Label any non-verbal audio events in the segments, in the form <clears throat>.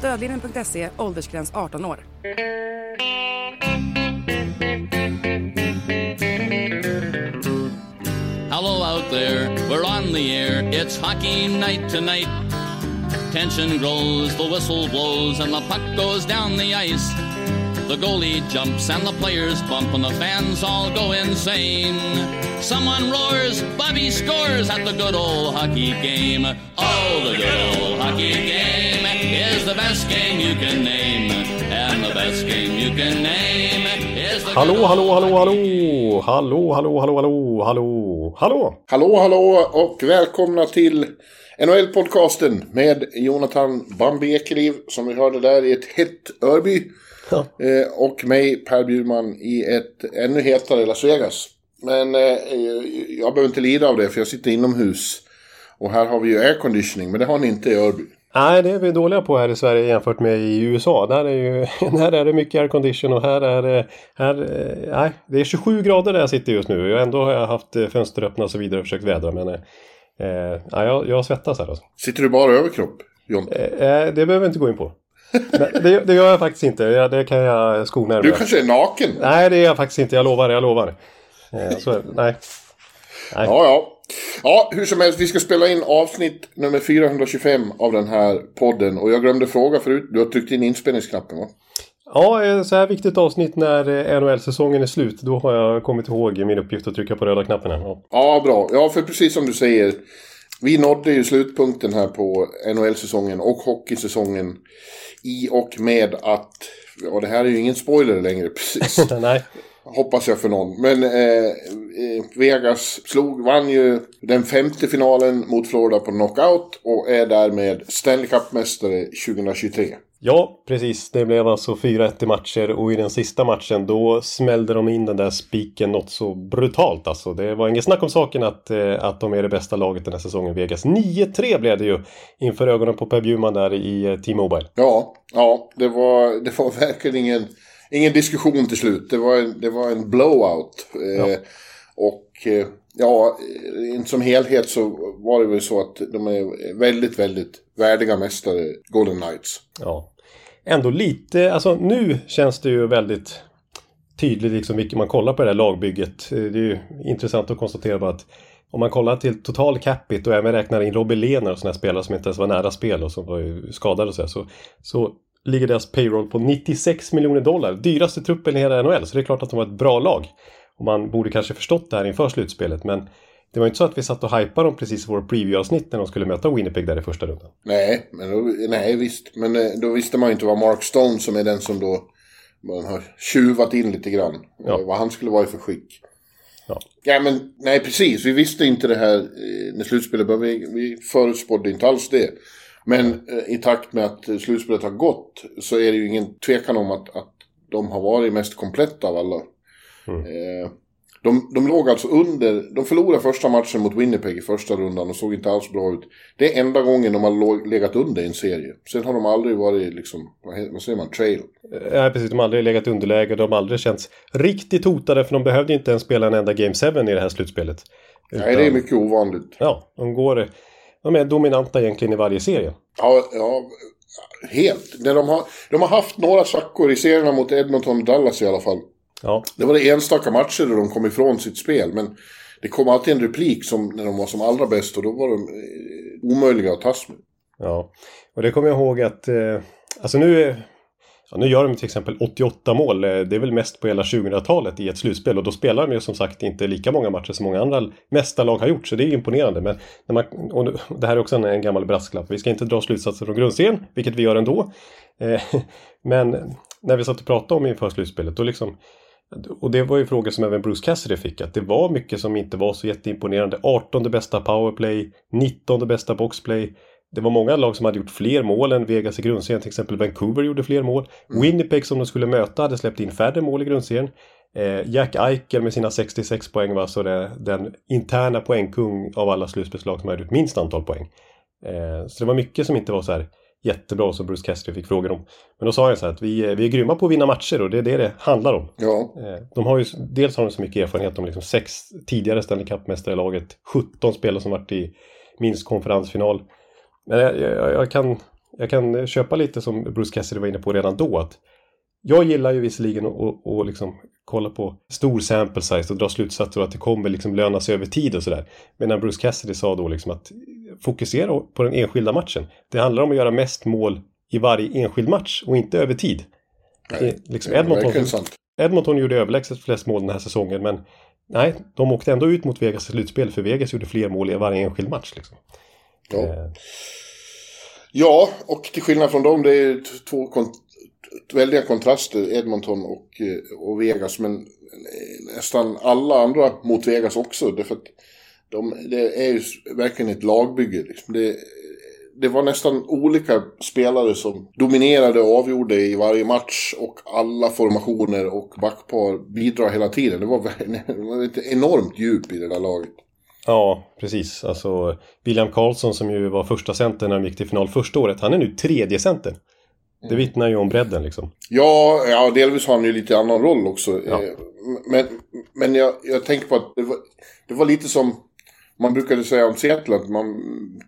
Stödlinjen.se, åldersgräns 18 år. Hello out there, we're on the air. It's hockey night tonight. Tension grows, the whistle blows, and the puck goes down the ice. The goalie jumps and the players bump, and the fans all go insane. Someone roars, Bobby scores at the good old hockey game. Oh, the good old hockey game is the best game you can name. And the best game you can name is the Hallå, hallå, hallå, hallå! Hallå, hallå, hallå, hallå, hallå, hallå! Hallå, hallå och välkomna till NHL-podcasten med Jonathan Bambi Ekeliv som vi hörde där i ett hett Örby. Ja. Eh, och mig, Per Bjurman, i ett ännu hetare Las Vegas. Men eh, jag behöver inte lida av det för jag sitter inomhus. Och här har vi ju airconditioning, men det har ni inte i Örby. Nej, det är vi dåliga på här i Sverige jämfört med i USA. Där är, ju, <laughs> där är det mycket aircondition och här är det... Här, eh, nej, det är 27 grader där jag sitter just nu. Och ändå har jag haft eh, fönster öppna och så vidare och försökt vädra. Men eh, eh, ja, jag, jag svettas här alltså. Sitter du bara överkropp, Jonte? Eh, det behöver vi inte gå in på. <laughs> Det, det gör jag faktiskt inte. Ja, Det kan jag skona Du kanske är naken? Nej, det är jag faktiskt inte. Jag lovar, jag lovar. Eh, så, nej. Ja, ja. Ja, hur som helst, vi ska spela in avsnitt nummer 425 av den här podden. Och jag glömde fråga förut, du har tryckt in inspelningsknappen va? Ja, eh, så här viktigt avsnitt när eh, NHL-säsongen är slut. Då har jag kommit ihåg min uppgift att trycka på röda knappen. här. Ja. Ja, bra. Ja, för precis som du säger. Vi nådde ju slutpunkten här på NHL-säsongen och hockeysäsongen. I och med att, ja det här är ju ingen spoiler längre <laughs> precis. nej. Hoppas jag för någon. Men eh, eh, Vegas slog, vann ju den femte finalen mot Florida på knockout. Och är därmed Stanley Cup-mästare 2023. Ja, precis. Det blev alltså 4-1 i matcher och i den sista matchen då smällde de in den där spiken något så brutalt alltså. Det var ingen snack om saken att, eh, att de är det bästa laget den här säsongen, Vegas. 9-3 blev det ju inför ögonen på Per Bjurman där i eh, T-Mobile. Ja, ja det, var, det var <laughs> verkligen ingen, ingen diskussion till slut. Det var en, det var en blowout. Eh, Ja. Och eh, ja, eh, som helhet så var det väl så att de är väldigt, väldigt värdiga mästare, Golden Knights. Ja. Ändå lite, alltså nu känns det ju väldigt tydligt liksom vilket man kollar på det här lagbygget. Eh, Det är ju intressant att konstatera bara att om man kollar till total capita och även räknar in Robin Lehner och sådana spelare som inte ens var nära spel och som var skadade och så, här, så, så ligger deras payroll på 96 miljoner dollar. Dyraste truppen i hela NHL, så det är klart att de var ett bra lag. Och man borde kanske förstått det här inför slutspelet, men det var inte så att vi satt och hypade dem precis i vår preview-avsnitt när de skulle möta Winnipeg där i första rundan. Nej, men då, nej visst. Men eh, då visste man ju inte vad Mark Stone som är den som då man har tjuvat in lite grann. Ja. eh, Vad han skulle vara i för skick. Ja. Ja men nej precis, vi visste inte det här eh, när slutspelet började. Vi, vi förutspådde inte alls det. Men eh, i takt med att slutspelet har gått så är det ju ingen tvekan om att, att de har varit mest kompletta av alla. Eh, de, de låg alltså under, de förlorade första matchen mot Winnipeg i första rundan och såg inte alls bra ut. Det är enda gången de har låg, legat under i en serie. Sen har de aldrig varit liksom, vad, säger man, trail. Ja, precis. De har aldrig legat underläge. De har aldrig känts riktigt hotade för de behövde inte ens spela en enda Game 7 i det här slutspelet. Nej, det är mycket ovanligt. Ja, de går... De är dominanta egentligen i varje serie. Ja, ja helt. De, har, de har haft några svackor i serierna mot Edmonton och Dallas i alla fall. Ja, Det var det enstaka matcher där de kom ifrån sitt spel. Men det kom alltid en replik som, när de var som allra bäst och då var de eh, omöjliga att tas med. ja. Och det kommer jag ihåg att... Eh, alltså nu... Ja, nu gör de till exempel 88 mål. Eh, det är väl mest på hela 2000-talet i ett slutspel. Och då spelar de ju som sagt inte lika många matcher som många andra mästarlag har gjort. Så det är imponerande. Men när man, och det här är också en, en gammal brasklapp. Vi ska inte dra slutsatser från grundserien, vilket vi gör ändå. Eh, <laughs> men när vi satt och pratade om inför slutspelet, då liksom... Och det var ju frågor som även Bruce Cassidy fick. Att det var mycket som inte var så jätteimponerande. 18 bästa powerplay, 19 bästa boxplay det var många lag som hade gjort fler mål än Vegas i grundserien. Till exempel Vancouver gjorde fler mål. Winnipeg som de skulle möta hade släppt in färre mål i grundserien. Eh, Jack Eichel med sina 66 poäng var så det, den interna poängkung av alla slutspelslag som hade gjort minst antal poäng. Eh, så det var mycket som inte var så här jättebra som Bruce Cassidy fick frågor om. Men då sa han så här att vi, är- vi är grymma på att vinna matcher och det är det det handlar om. Ja, Eh, De har ju, dels har de så mycket erfarenhet om liksom sex tidigare Stanley Cup-mästare i laget. 17 spelare som varit i minst konferensfinal. Men jag, jag, jag, kan, jag kan köpa lite som Bruce Cassidy var inne på redan då. att Jag gillar ju visserligen att liksom kolla på stor sample size och dra slutsatser och att det kommer liksom löna sig över tid och sådär. Medan Bruce Cassidy sa då liksom att fokusera på den enskilda matchen. Det handlar om att göra mest mål i varje enskild match och inte över tid. nej, liksom Edmonton. Edmonton gjorde överlägset flest mål den här säsongen men nej, de åkte ändå ut mot Vegas i slutspel för Vegas gjorde fler mål i varje enskild match. Liksom. Ja. Eh, Ja, och till skillnad från dem, det är två kon- t- väldiga kontraster, Edmonton och, eh, och Vegas. Men eh, nästan alla andra mot Vegas också. Därför att de, det är ju verkligen ett lagbygge. Liksom. Det, det var nästan olika spelare som dominerade och avgjorde i varje match. Och alla formationer och backpar bidrar hela tiden. Det var, ver- <laughs> det var ett enormt djup i det där laget. Ja, precis. Alltså William Karlsson som ju var första center när de gick till final första året. Han är nu tredje center. Det vittnar ju om bredden liksom. Ja, ja, delvis har han ju lite annan roll också. Ja. Eh, Men, men jag, jag tänker på att det var, det var lite som man brukade säga om Seattle, att man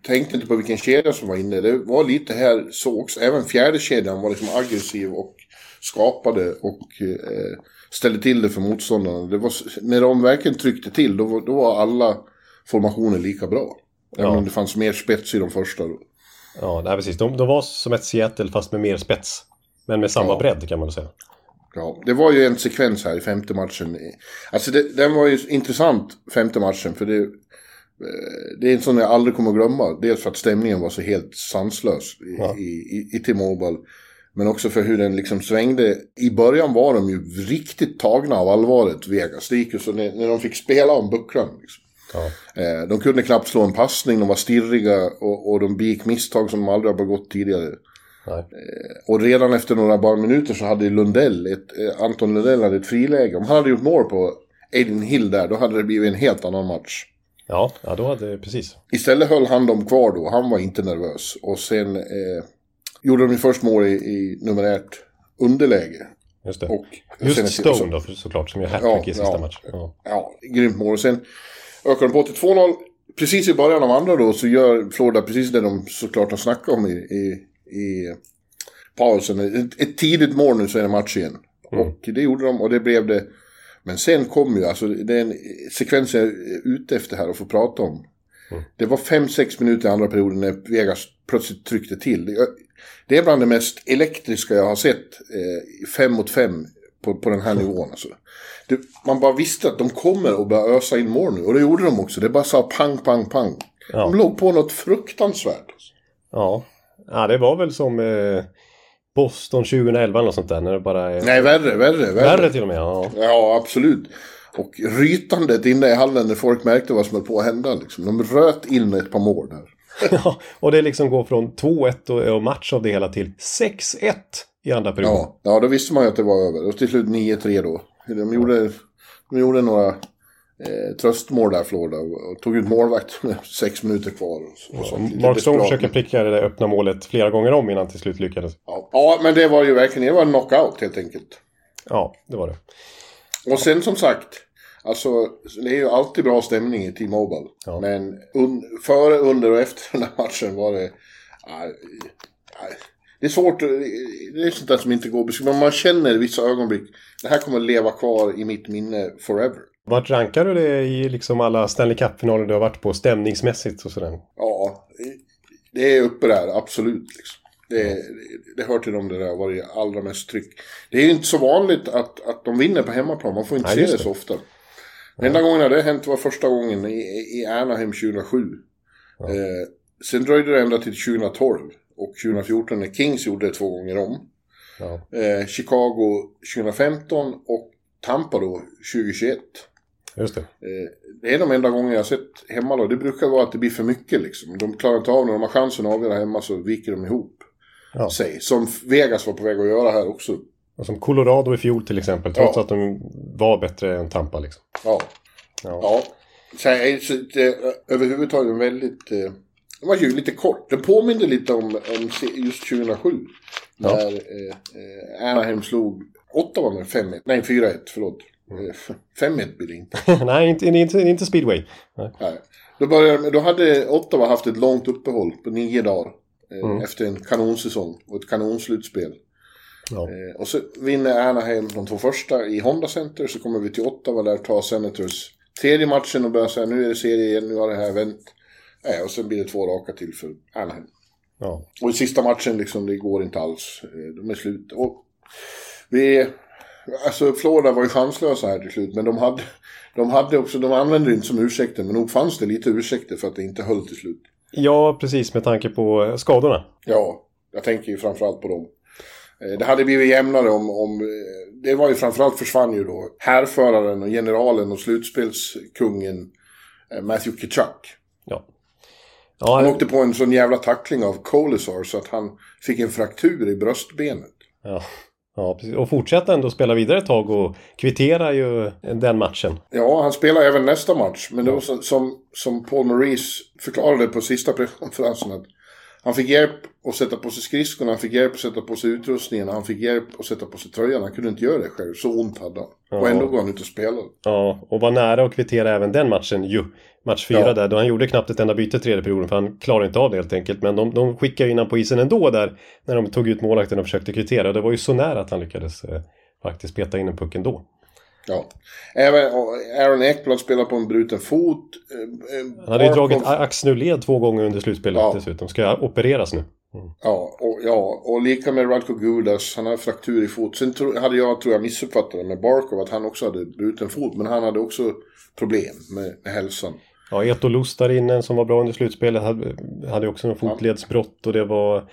tänkte inte på vilken kedja som var inne. Det var lite här så också. Även fjärde kedjan var liksom aggressiv och skapade och eh, ställde till det för motståndarna. Det var, när de verkligen tryckte till, då var, då var alla formationer lika bra. Även Ja. om det fanns mer spets i de första. Då. Ja, nej, precis. De, de var som ett Seattle fast med mer spets. Men med samma Ja. bredd kan man säga. Ja, det var ju en sekvens här i femte matchen. Alltså det, den var ju intressant, femte matchen, för det, eh, det är en sån jag aldrig kommer att glömma. Dels för att stämningen var så helt sanslös i, Ja. i, i, i T-Mobile. Men också för hur den liksom svängde. I början var de ju riktigt tagna av allvaret, Vegas. Det gick ju så när, när de fick spela om bucklan. Liksom. Ja. Eh, de kunde knappt slå en passning, de var stirriga och, och de begick misstag som de aldrig har begått tidigare. Nej. Och redan efter några bara minuter så hade Lundell, ett, eh, Anton Lundell hade ett friläge. Om han hade gjort mål på Aiden Hill där, då hade det blivit en helt annan match. Ja, ja, då hade precis. Istället höll han dem kvar då, han var inte nervös. Och sen eh, gjorde de ju först mål i, i numerärt underläge. Just det. Och Just Stone då för- såklart som gör hattrick Ja, i sista ja. matchen. Ja. Ja, grymt mål. Och sen ökar de på till 2-0. Precis i början av andra då så gör Florida precis det de såklart har snackat om i, i, i pausen. Ett, ett tidigt mål nu så är det match igen. Och det gjorde de och det blev det. Men sen kom ju, alltså det är en sekvens jag är ute efter här att få prata om. Det var 5-6 minuter i andra perioden när Vegas plötsligt tryckte till. Det, är bland det mest elektriska jag har sett. Eh, fem mot fem på, på den här nivån. Alltså. Det, man bara visste att de kommer att börja ösa in mål nu. Och det gjorde de också. Det bara sa pang, pang, pang. Ja. De låg på något fruktansvärt. Ja. ja, det var väl som eh, Boston 2011 eller något sånt där. När det bara är... Nej, värre, värre, värre. Värre till och med, ja. Ja, absolut. Och rytandet inne i hallen när folk märkte vad som höll på att hända. Liksom. De röt in ett par mål där. <laughs> Ja, och det liksom går från 2-1 och, och match av det hela till 6-1 i andra perioden. Ja, ja, då visste man ju att det var över. Och till slut 9-3 då. De gjorde, de gjorde några eh, tröstmål där, Florida. Och, och tog ut målvakt med sex minuter kvar. Och, och sånt. Lite Mark Stone försöker pricka det där öppna målet flera gånger om innan till slut lyckades. Ja. ja, men det var ju verkligen det var en knockout helt enkelt. Ja, det var det. Och sen som sagt, alltså det är ju alltid bra stämning i T-Mobile. Ja. Men un, före, under och efter den här matchen var det... aj, aj, det är svårt, det är sånt där som inte går att beskriva. Men man känner vissa ögonblick, det här kommer att leva kvar i mitt minne forever. Vart rankar du det i liksom alla Stanley Cup-finaler du har varit på stämningsmässigt och sådär? Ja, det är uppe där, absolut. Liksom. Det, det hör till dem där det har varit allra mest tryck. Det är ju inte så vanligt att, att de vinner på hemmaplan, man får inte Nej, se det det. så ofta. Den enda gången det hänt var första gången i, i Anaheim 2007. Eh, sen dröjde det ända till 2012. Och 2014 när Kings gjorde det två gånger om. Ja. Eh, Chicago 2015 och Tampa då 2021. Just det. Eh, det är de enda gångerna jag har sett hemmalag. Det brukar vara att det blir för mycket liksom. De klarar inte av när de har chansen att avgöra hemma så viker de ihop Ja. sig. Som Vegas var på väg att göra här också. Och som Colorado i fjol till exempel, trots Ja. att de var bättre än Tampa liksom. Ja. Ja. Ja. Så det, överhuvudtaget en väldigt... Eh, den var ju lite kort. Den påminner lite om, om just 2007. Ja. När eh, eh, Anaheim slog Ottawa med 5-1. Nej, 4-1, förlåt. Eh, 5-1 blir det inte. <laughs> Nej, inte, inte, inte speedway. Nej. Nej. Då, började, då hade Ottawa haft ett långt uppehåll på nio dagar. Eh, Mm. Efter en kanonsäsong och ett kanonslutspel. Ja. Eh, och så vinner Anaheim de två första i Honda Center. Så kommer vi till Ottawa där tar Senators tredje matchen och börjar säga nu är det serie igen, nu har det här vänt. Eh, och sen blir det två raka till för Anaheim. Ja. Och i sista matchen liksom, det går inte alls. Eh, De är slut. Och vi... Alltså Florida var ju chanslösa här till slut, men de hade... De hade också, de använde det inte som ursäkter, men nog fanns det lite ursäkter för att det inte höll till slut. ja, precis med tanke på skadorna. Ja, jag tänker ju framförallt på dem. Eh, Det hade blivit jämnare om, om... eh, Det var ju framförallt försvann ju då härföraren och generalen och slutspelskungen eh, Matthew Kitchuk. Ja. Han Ja, åkte på en sån jävla tackling av Colisar så att han fick en fraktur i bröstbenet. ja. ja precis. Och fortsätta ändå spela vidare ett tag och kvittera ju den matchen. Ja, han spelar även nästa match. Men det var som, som Paul Maurice förklarade på sista presskonferensen att han fick hjälp att sätta på sig skridskorna, han fick hjälp att sätta på sig utrustningen, han fick hjälp att sätta på sig tröjan. Han kunde inte göra det själv, så ont hade han. Och Ja. ändå går han ut och spelar. Ja, och var nära att kvittera även den matchen ju. Match fyra Ja. där, då han gjorde knappt ett enda byte tredje perioden för han klarade inte av det helt enkelt. Men de, de skickade in honom på isen ändå där när de tog ut målvakten och försökte kvittera. Det var ju så nära att han lyckades eh, faktiskt peta in en puck ändå. Ja. Även Aaron Ekblad spelar på en bruten fot. Eh, eh, Han hade ju dragit axelnurled två gånger under slutspelet Ja. dessutom. Ska opereras nu. Ja och, ja, och lika med Radko Gudas, han har fraktur i fot. Sen tro, hade jag, tror jag, missuppfattat det med Barkov, att han också hade bruten fot. Men han hade också problem med, med hälsan. Ja, Eto Lustarinen som var bra under slutspelet hade, hade också en fotledsbrott och det var...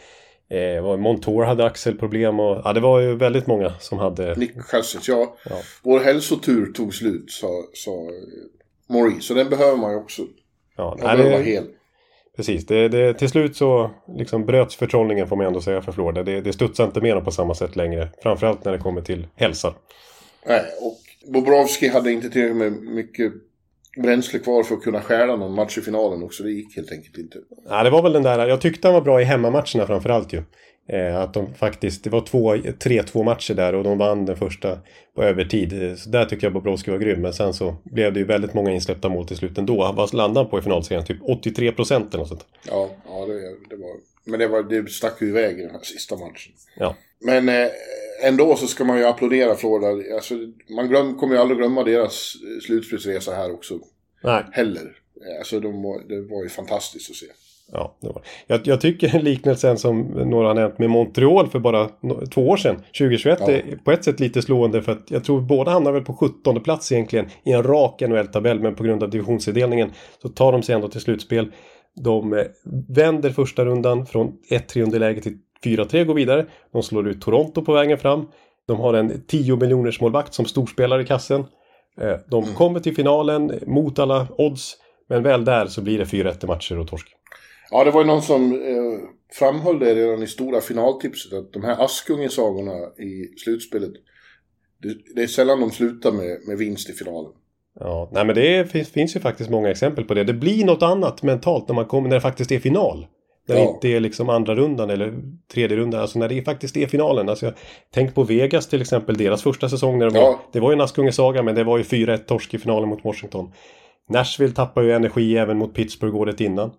Eh, Montour hade axelproblem och ja, det var ju väldigt många som hade... Nick Cousins, ja, Ja. vår hälsotur tog slut, sa, sa eh, Maurice. Så den behöver man ju också. Ja, nej, behöver vara hel. precis, det, det, till slut så liksom bröts förtrollningen får man ändå säga för Florida. Det, det studsar inte mer på samma sätt längre. Framförallt när det kommer till hälsa. Nej, och Bobrovski hade inte tillräckligt med mycket bränsle kvar för att kunna stjäla någon match i finalen också. Det gick helt enkelt inte. Ja, det var väl den där, jag tyckte han var bra i hemmamatcherna framförallt ju. Eh, att de faktiskt, det var två, 3-2 matcher där och de vann den första på övertid. Eh, Så där tycker jag Bobrovski var grym. Men sen så blev det ju väldigt många insläppta mål till slut ändå. Han var landade på i finalserien, typ 83 procent eller något sånt. Ja, ja det, det var... Men det, var, det stack ju iväg i den här sista matchen. Ja. Men eh, ändå så ska man ju applådera Florida. Alltså, man glöm, kommer ju aldrig glömma deras eh, slutspelsresa här också. Nej, Heller. Eh, Alltså de det var ju fantastiskt att se. ja, det var. Jag, jag tycker liknelsen som några har nämnt med Montreal för bara no, två år sedan, 2021, Ja. är på ett sätt lite slående för att jag tror båda hamnar väl på 17 plats egentligen i en rak NHL-tabell men på grund av divisionsindelningen så tar de sig ändå till slutspel. De eh, vänder första rundan från 1-3 underläge till 4-3 går vidare. De slår ut Toronto på vägen fram. De har en 10 miljoners målvakt som storspelare i kassen. Eh, De kommer till finalen mot alla odds. Men väl där så blir det 4-1 matcher och torsk. Ja, det var ju någon som eh, framhöll det redan i stora finaltipset. Att de här Askungesagorna i slutspelet. Det, det är sällan de slutar med, med vinst i finalen. Ja, nej men det finns, finns ju faktiskt många exempel på det. Det blir något annat mentalt när man kommer när det faktiskt är final. När det Ja. inte är liksom andra rundan eller tredje rundan. Alltså när det faktiskt är finalen. Alltså jag, tänk på Vegas till exempel. Deras första säsong när det var. Ja. Det var ju en Askungesaga men det var ju 4-1 torsk i finalen mot Washington. Nashville tappar ju energi även mot Pittsburgh året innan.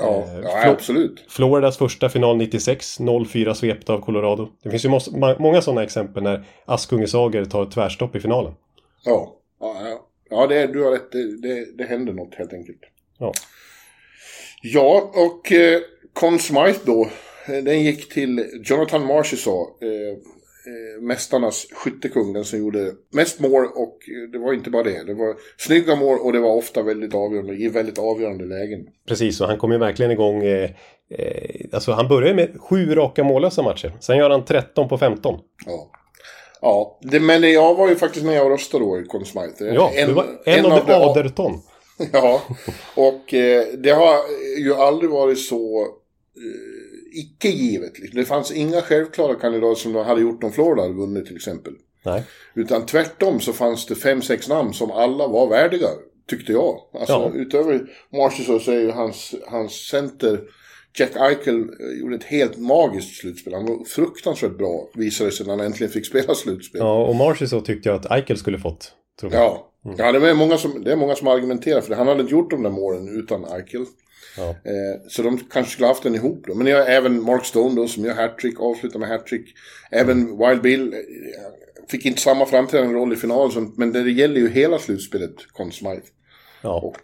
Ja, Eh, ja absolut. Floridas första final 96, 0-4 svepta av Colorado. Det finns ju många sådana exempel när Askungesagor tar ett tvärstopp i finalen. Ja, ja, ja. Ja det, du har rätt. Det, det, det händer något helt enkelt. Ja. Ja, och eh, Conn Smythe då. eh, Den gick till Jonathan Marchessault. Eh, eh, mästarnas skyttekung. Den som gjorde mest mål och eh, det var inte bara det. Det var snygga mål och det var ofta väldigt avgörande. I väldigt avgörande lägen. Precis, och han kom ju verkligen igång. Eh, eh, alltså han började med sju raka mållösa matcher. Sen gör han 13 på 15. Ja. Ja, det, men jag var ju faktiskt med och röstade då i Conn Smythe. Ja, du var en, av, de aderton. <laughs> Ja, och eh, det har ju aldrig varit så eh, icke givet. Liksom. Det fanns inga självklara kandidater som hade gjort om Florida hade vunnit till exempel. Nej. Utan tvärtom så fanns det fem, sex namn som alla var värdiga, tyckte jag. Alltså Ja. utöver Marchessault så är ju hans, hans center Jack Eichel eh, gjorde ett helt magiskt slutspel. Han var fruktansvärt bra, visade sig när han äntligen fick spela slutspel. Ja, och Marcy så tyckte jag att Eichel skulle fått. Tror jag. Ja, ja det, är många som, det är många som argumenterar för det. Han hade inte gjort de där målen utan Eichel. Ja. Eh, så de kanske skulle haft den ihop då. Men jag har även Mark Stone då som gör hattrick, avslutar med hattrick. Även Wild Bill eh, fick inte samma framträdande roll i finalen, men det gäller ju hela slutspelet, Conn Smythe. Ja. Och,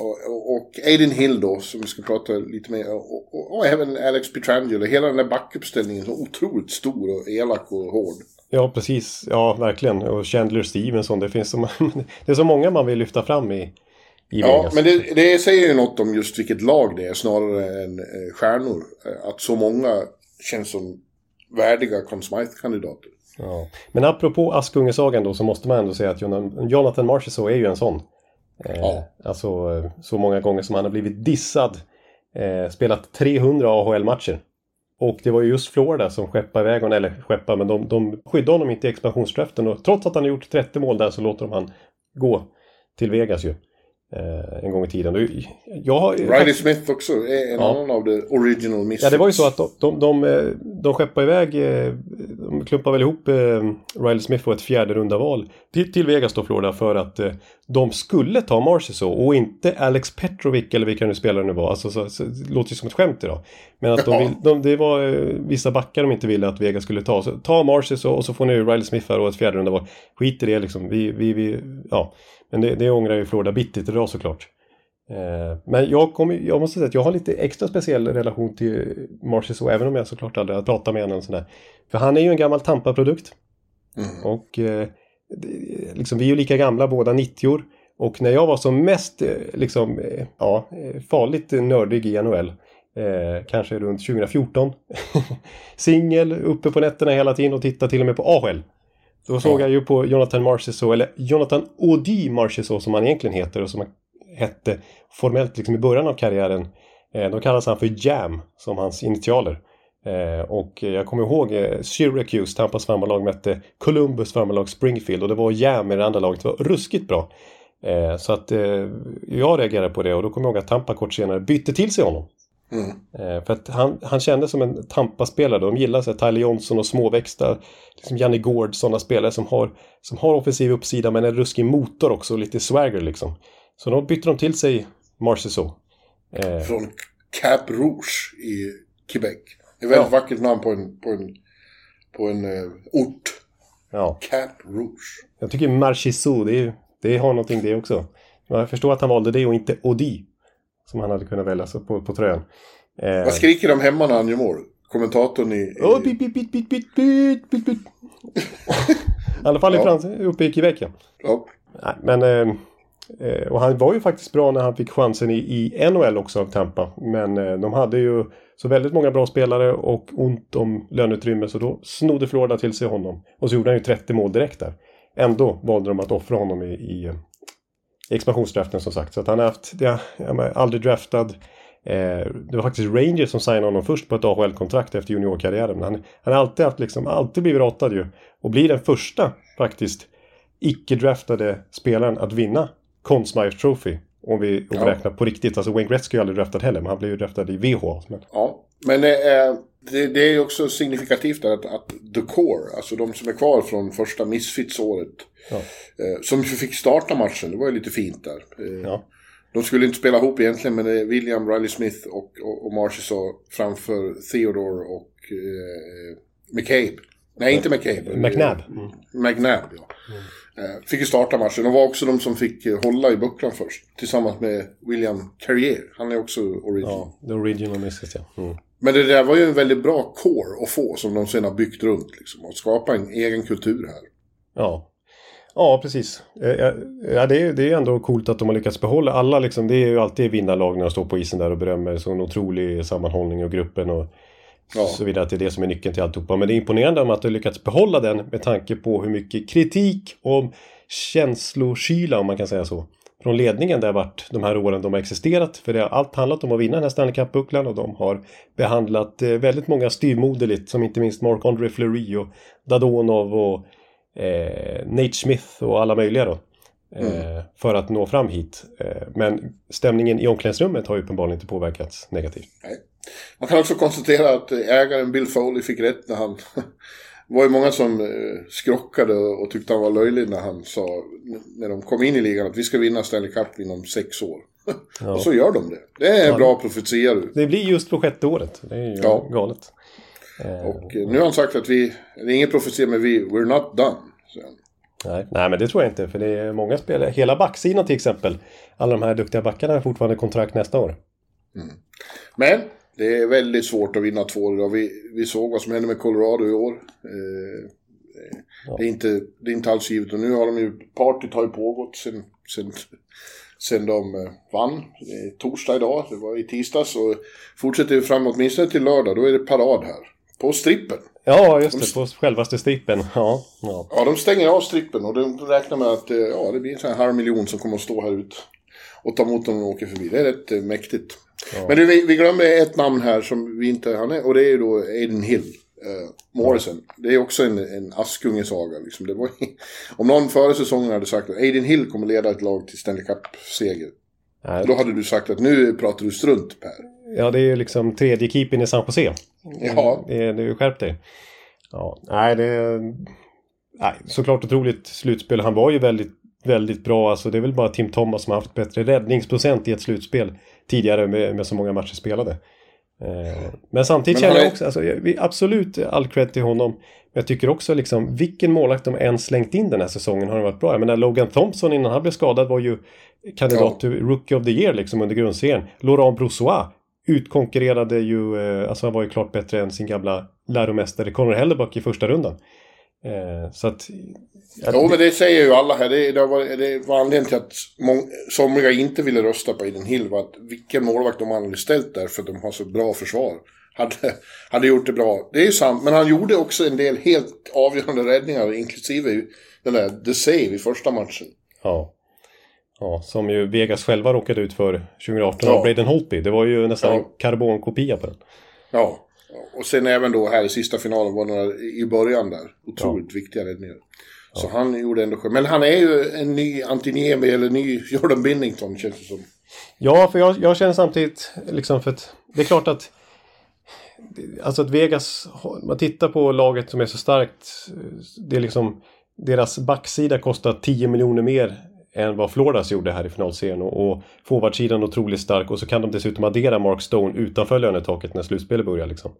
och, och Aiden Hill då, som vi ska prata lite mer och, och, och även Alex Pietrangelo. Hela den där backuppställningen så otroligt stor och elak och hård. ja, precis. Ja, verkligen. Och Chandler Stevenson. Det finns så, <laughs> det är så många man vill lyfta fram i, i Ja, Vegas. men det, det säger ju något om just vilket lag det är snarare än eh, stjärnor. Eh, Att så många känns som värdiga Conn Smythe-kandidater. Ja. Men apropå Askungesagan då så måste man ändå säga att Jonathan Marchessault är ju en sån. Ja. Alltså eh, så många gånger som han har blivit dissad. Eh, spelat 300 AHL-matcher. Och det var ju just Florida som skeppade iväg honom, eller skeppade, men de, de skyddade honom inte i expansionsdraften. Och trots att han har gjort 30 mål där så låter de han gå till Vegas ju. Eh, en gång i tiden. Jag har, Riley Smith också är en Ja. annan av the original misfits. Ja, det var ju så att de, de, de, eh, de skeppade iväg, de klumpade väl ihop eh, Riley Smith och ett fjärde runda val till, till Vegas då, Florida, för att eh, de skulle ta Marchessault och inte Alex Petrovic eller vilka nu spelare nu var. Alltså, så, så, det låter ju som ett skämt idag. Men att de vill, de, det var eh, vissa backar de inte ville att Vegas skulle ta. Så, ta Marchessault och så får ni Riley Smith här och ett fjärde runda val. Skit i det liksom. Vi, vi, vi, ja. Men det, det ångrar ju Florida bittert idag såklart. Eh, Men jag, kommer, jag måste säga att jag har lite extra speciell relation till Marchessault även om jag såklart aldrig har pratat med honom. Sådär. För han är ju en gammal Tampa-produkt. Mm. Och eh, liksom, vi är ju lika gamla båda 90 Och när jag var som mest eh, liksom, ja, farligt nördig i NHL eh, kanske runt 2014 <laughs> Singel, uppe på nätterna hela tiden och tittade till och med på AHL. Då såg Ja. jag ju på Jonathan Marchessault, eller Jonathan Audi Marchessault som han egentligen heter och som han hette formellt liksom i början av karriären. Eh, då kallas han för Jam som hans initialer. Eh, och jag kommer ihåg eh, Syracuse, Tampas farmarlag mötte Columbus farmarlag Springfield och det var Jam i det andra laget. Det var ruskigt bra. Så att jag reagerade på det och då kommer jag ihåg att Tampa kort senare bytte till sig honom. Mm. För att han, han kändes som en Tampa-spelare. De gillar här, Tyler Johnson och småväxta. Liksom Janne Gård, sådana spelare som har, som har offensiv uppsida men en ruskig motor också. och Lite swagger liksom. Så då bytte de till sig Marchessault. Eh, Från Cap Rouge i Quebec. Ett väldigt Ja. vackert namn på en, på en, på en eh, ort. ja. Cap Rouge. Jag tycker Marchessault, det, det har någonting det också. Men Jag förstår att han valde det och inte Odi. Som han hade kunnat välja på, på tröjan. Eh, Vad skriker de hemma när han gör mål? Kommentatorn i... i... Åh, bit, bit, bit, bit, bit, bit, bit, bit. <laughs> I alla fall i Ja. Frans, uppe i Quebec ja. Nej, men... Eh, Eh, och han var ju faktiskt bra när han fick chansen i, i NHL också av Tampa. Men eh, de hade ju så väldigt många bra spelare och ont om löneutrymme så då snodde Florida till sig honom. Och så gjorde han ju 30 mål direkt där. Ändå valde de att offra honom i, i, eh, expansionsdraften som sagt. Så att han har haft, ja, jag aldrig draftad. Eh, det var faktiskt Rangers som signade honom först på ett AHL-kontrakt efter juniorkarriären. Men han, han har alltid haft liksom, alltid blivit ratad ju. Och blir den första faktiskt icke-draftade spelaren att vinna Conn Smythe Trophy. Om vi, om Ja. räknar på riktigt. Alltså Wayne Gretzky är aldrig draftad heller, men han blev ju draftad i VH. Men, Ja, men eh, det, det är ju också signifikativt att, att The Core, alltså de som är kvar från första Misfits-året, Ja. eh, som fick starta matchen, det var ju lite fint där. Eh, ja. De skulle inte spela ihop egentligen, men det är William Riley Smith och, och, och Marchessault framför Theodore och eh, McCabe. Nej, inte McCabe. McNabb. Mm. McNabb, ja. Eh, fick ju starta matchen. De var också de som fick eh, hålla i bucklan först. Tillsammans med William Carrier. Han är också original. Ja, the original misses ja. Mm. Men det där var ju en väldigt bra core att få som de sen har byggt runt. Liksom, och skapa en egen kultur här. Ja. Ja, precis. Eh, Ja, ja, det, är, det är ändå coolt att de har lyckats behålla alla. Liksom, det är ju alltid vinnarlag när de står på isen där och berömmer. Så en otrolig sammanhållning och gruppen. Och Ja. Såvida att det är det som är nyckeln till alltihopa. Men det är imponerande om att du lyckats behålla den med tanke på hur mycket kritik och känslokyla om man kan säga så. Från ledningen det har varit de här åren de har existerat. För det har allt handlat om att vinna den här Stanley Cup-bucklan och de har behandlat eh, väldigt många styrmoderligt som inte minst Mark-André Fleury och Dadonov och eh, Nate Smith och alla möjliga då. Mm. Eh, för att nå fram hit. Eh, men stämningen i omklädningsrummet har uppenbarligen inte påverkats negativt. Nej. Man kan också konstatera att ägaren Bill Foley fick rätt när han... Det var ju många som eh, skrockade och tyckte han var löjlig när han sa, när de kom in i ligan, att vi ska vinna Stanley Cup inom sex år. Ja. och så gör de det. Det är ja. bra profetia du. Det blir just på sjätte året. Det är ju ja. galet. Och nu har han sagt att vi, det är ingen profetia men vi, we're not done. Nej, nej, men det tror jag inte. För det är många spelare. Hela backsidan till exempel. Alla de här duktiga backarna har fortfarande kontrakt nästa år. Mm. Men det är väldigt svårt att vinna två år. Vi, vi såg vad som hände med Colorado i år. Eh, ja. det, är inte, det är inte alls givet. Och nu har de ju... Partyt har ju pågått sen, sen, sen de eh, vann. Är torsdag idag. Det var i tisdags. Och fortsätter vi fram åtminstone till lördag. Då är det parad här. På strippen. Ja, just det. På självaste strippen. Ja, ja. ja, de stänger av strippen och de räknar med att eh, ja, det blir en sån här halv miljon som kommer att stå här ute och ta emot dem när de åker förbi. Det är rätt eh, mäktigt. Ja. Men du, vi, vi glömmer ett namn här som vi inte har med och det är ju då Aiden Hill. Uh, Morrison. Ja. Det är också en, en Askungesaga. Liksom. Det var, <laughs> om någon före säsongen hade sagt att Aiden Hill kommer leda ett lag till Stanley Cup-seger. Då hade du sagt att nu pratar du strunt Per. Ja, det är ju liksom tredje keepern i San Jose. Ja. Det är, det är skärp dig. Ja, nej, det. Nej, såklart otroligt slutspel. Han var ju väldigt, väldigt bra. Alltså, det är väl bara Tim Thomas som har haft bättre räddningsprocent i ett slutspel tidigare med, med så många matcher spelade. Eh, men samtidigt men känner jag också, alltså, absolut all cred till honom. Men jag tycker också liksom, vilken målvakt de än slängt in den här säsongen har den varit bra. Jag menar Logan Thompson innan han blev skadad var ju kandidat ja. till Rookie of the Year liksom under grundserien. Laurent Brossois utkonkurrerade ju, eh, alltså han var ju klart bättre än sin gamla läromästare Conor Hellebuck i första rundan. Eh, så att... Jo, men det säger ju alla här. Det, det, var, det var anledningen till att mång, somliga inte ville rösta på Eden Hill. Var att vilken målvakt de hade ställt där för att de har så bra försvar. Hade, hade gjort det bra. Det är ju sant, men han gjorde också en del helt avgörande räddningar, inklusive den där The Save i första matchen. Ja. Ja, som ju Vegas själva råkade ut för 2018 ja. av Braden Holtby. Det var ju nästan ja. en karbonkopia på den. Ja, och sen även då här i sista finalen var några i början där. Otroligt ja. viktiga räddningar. Så han gjorde ändå Men han är ju en ny Antiniemi eller ny <laughs> Jordan Binnington känns det som. Ja, för jag, jag känner samtidigt liksom för att det är klart att Alltså att Vegas, man tittar på laget som är så starkt. Det är liksom deras backsida kostar 10 miljoner mer än vad Floridas gjorde här i finalserien. Och, och forwardsidan otroligt stark och så kan de dessutom addera Mark Stone utanför lönetaket när slutspelet börjar. Liksom.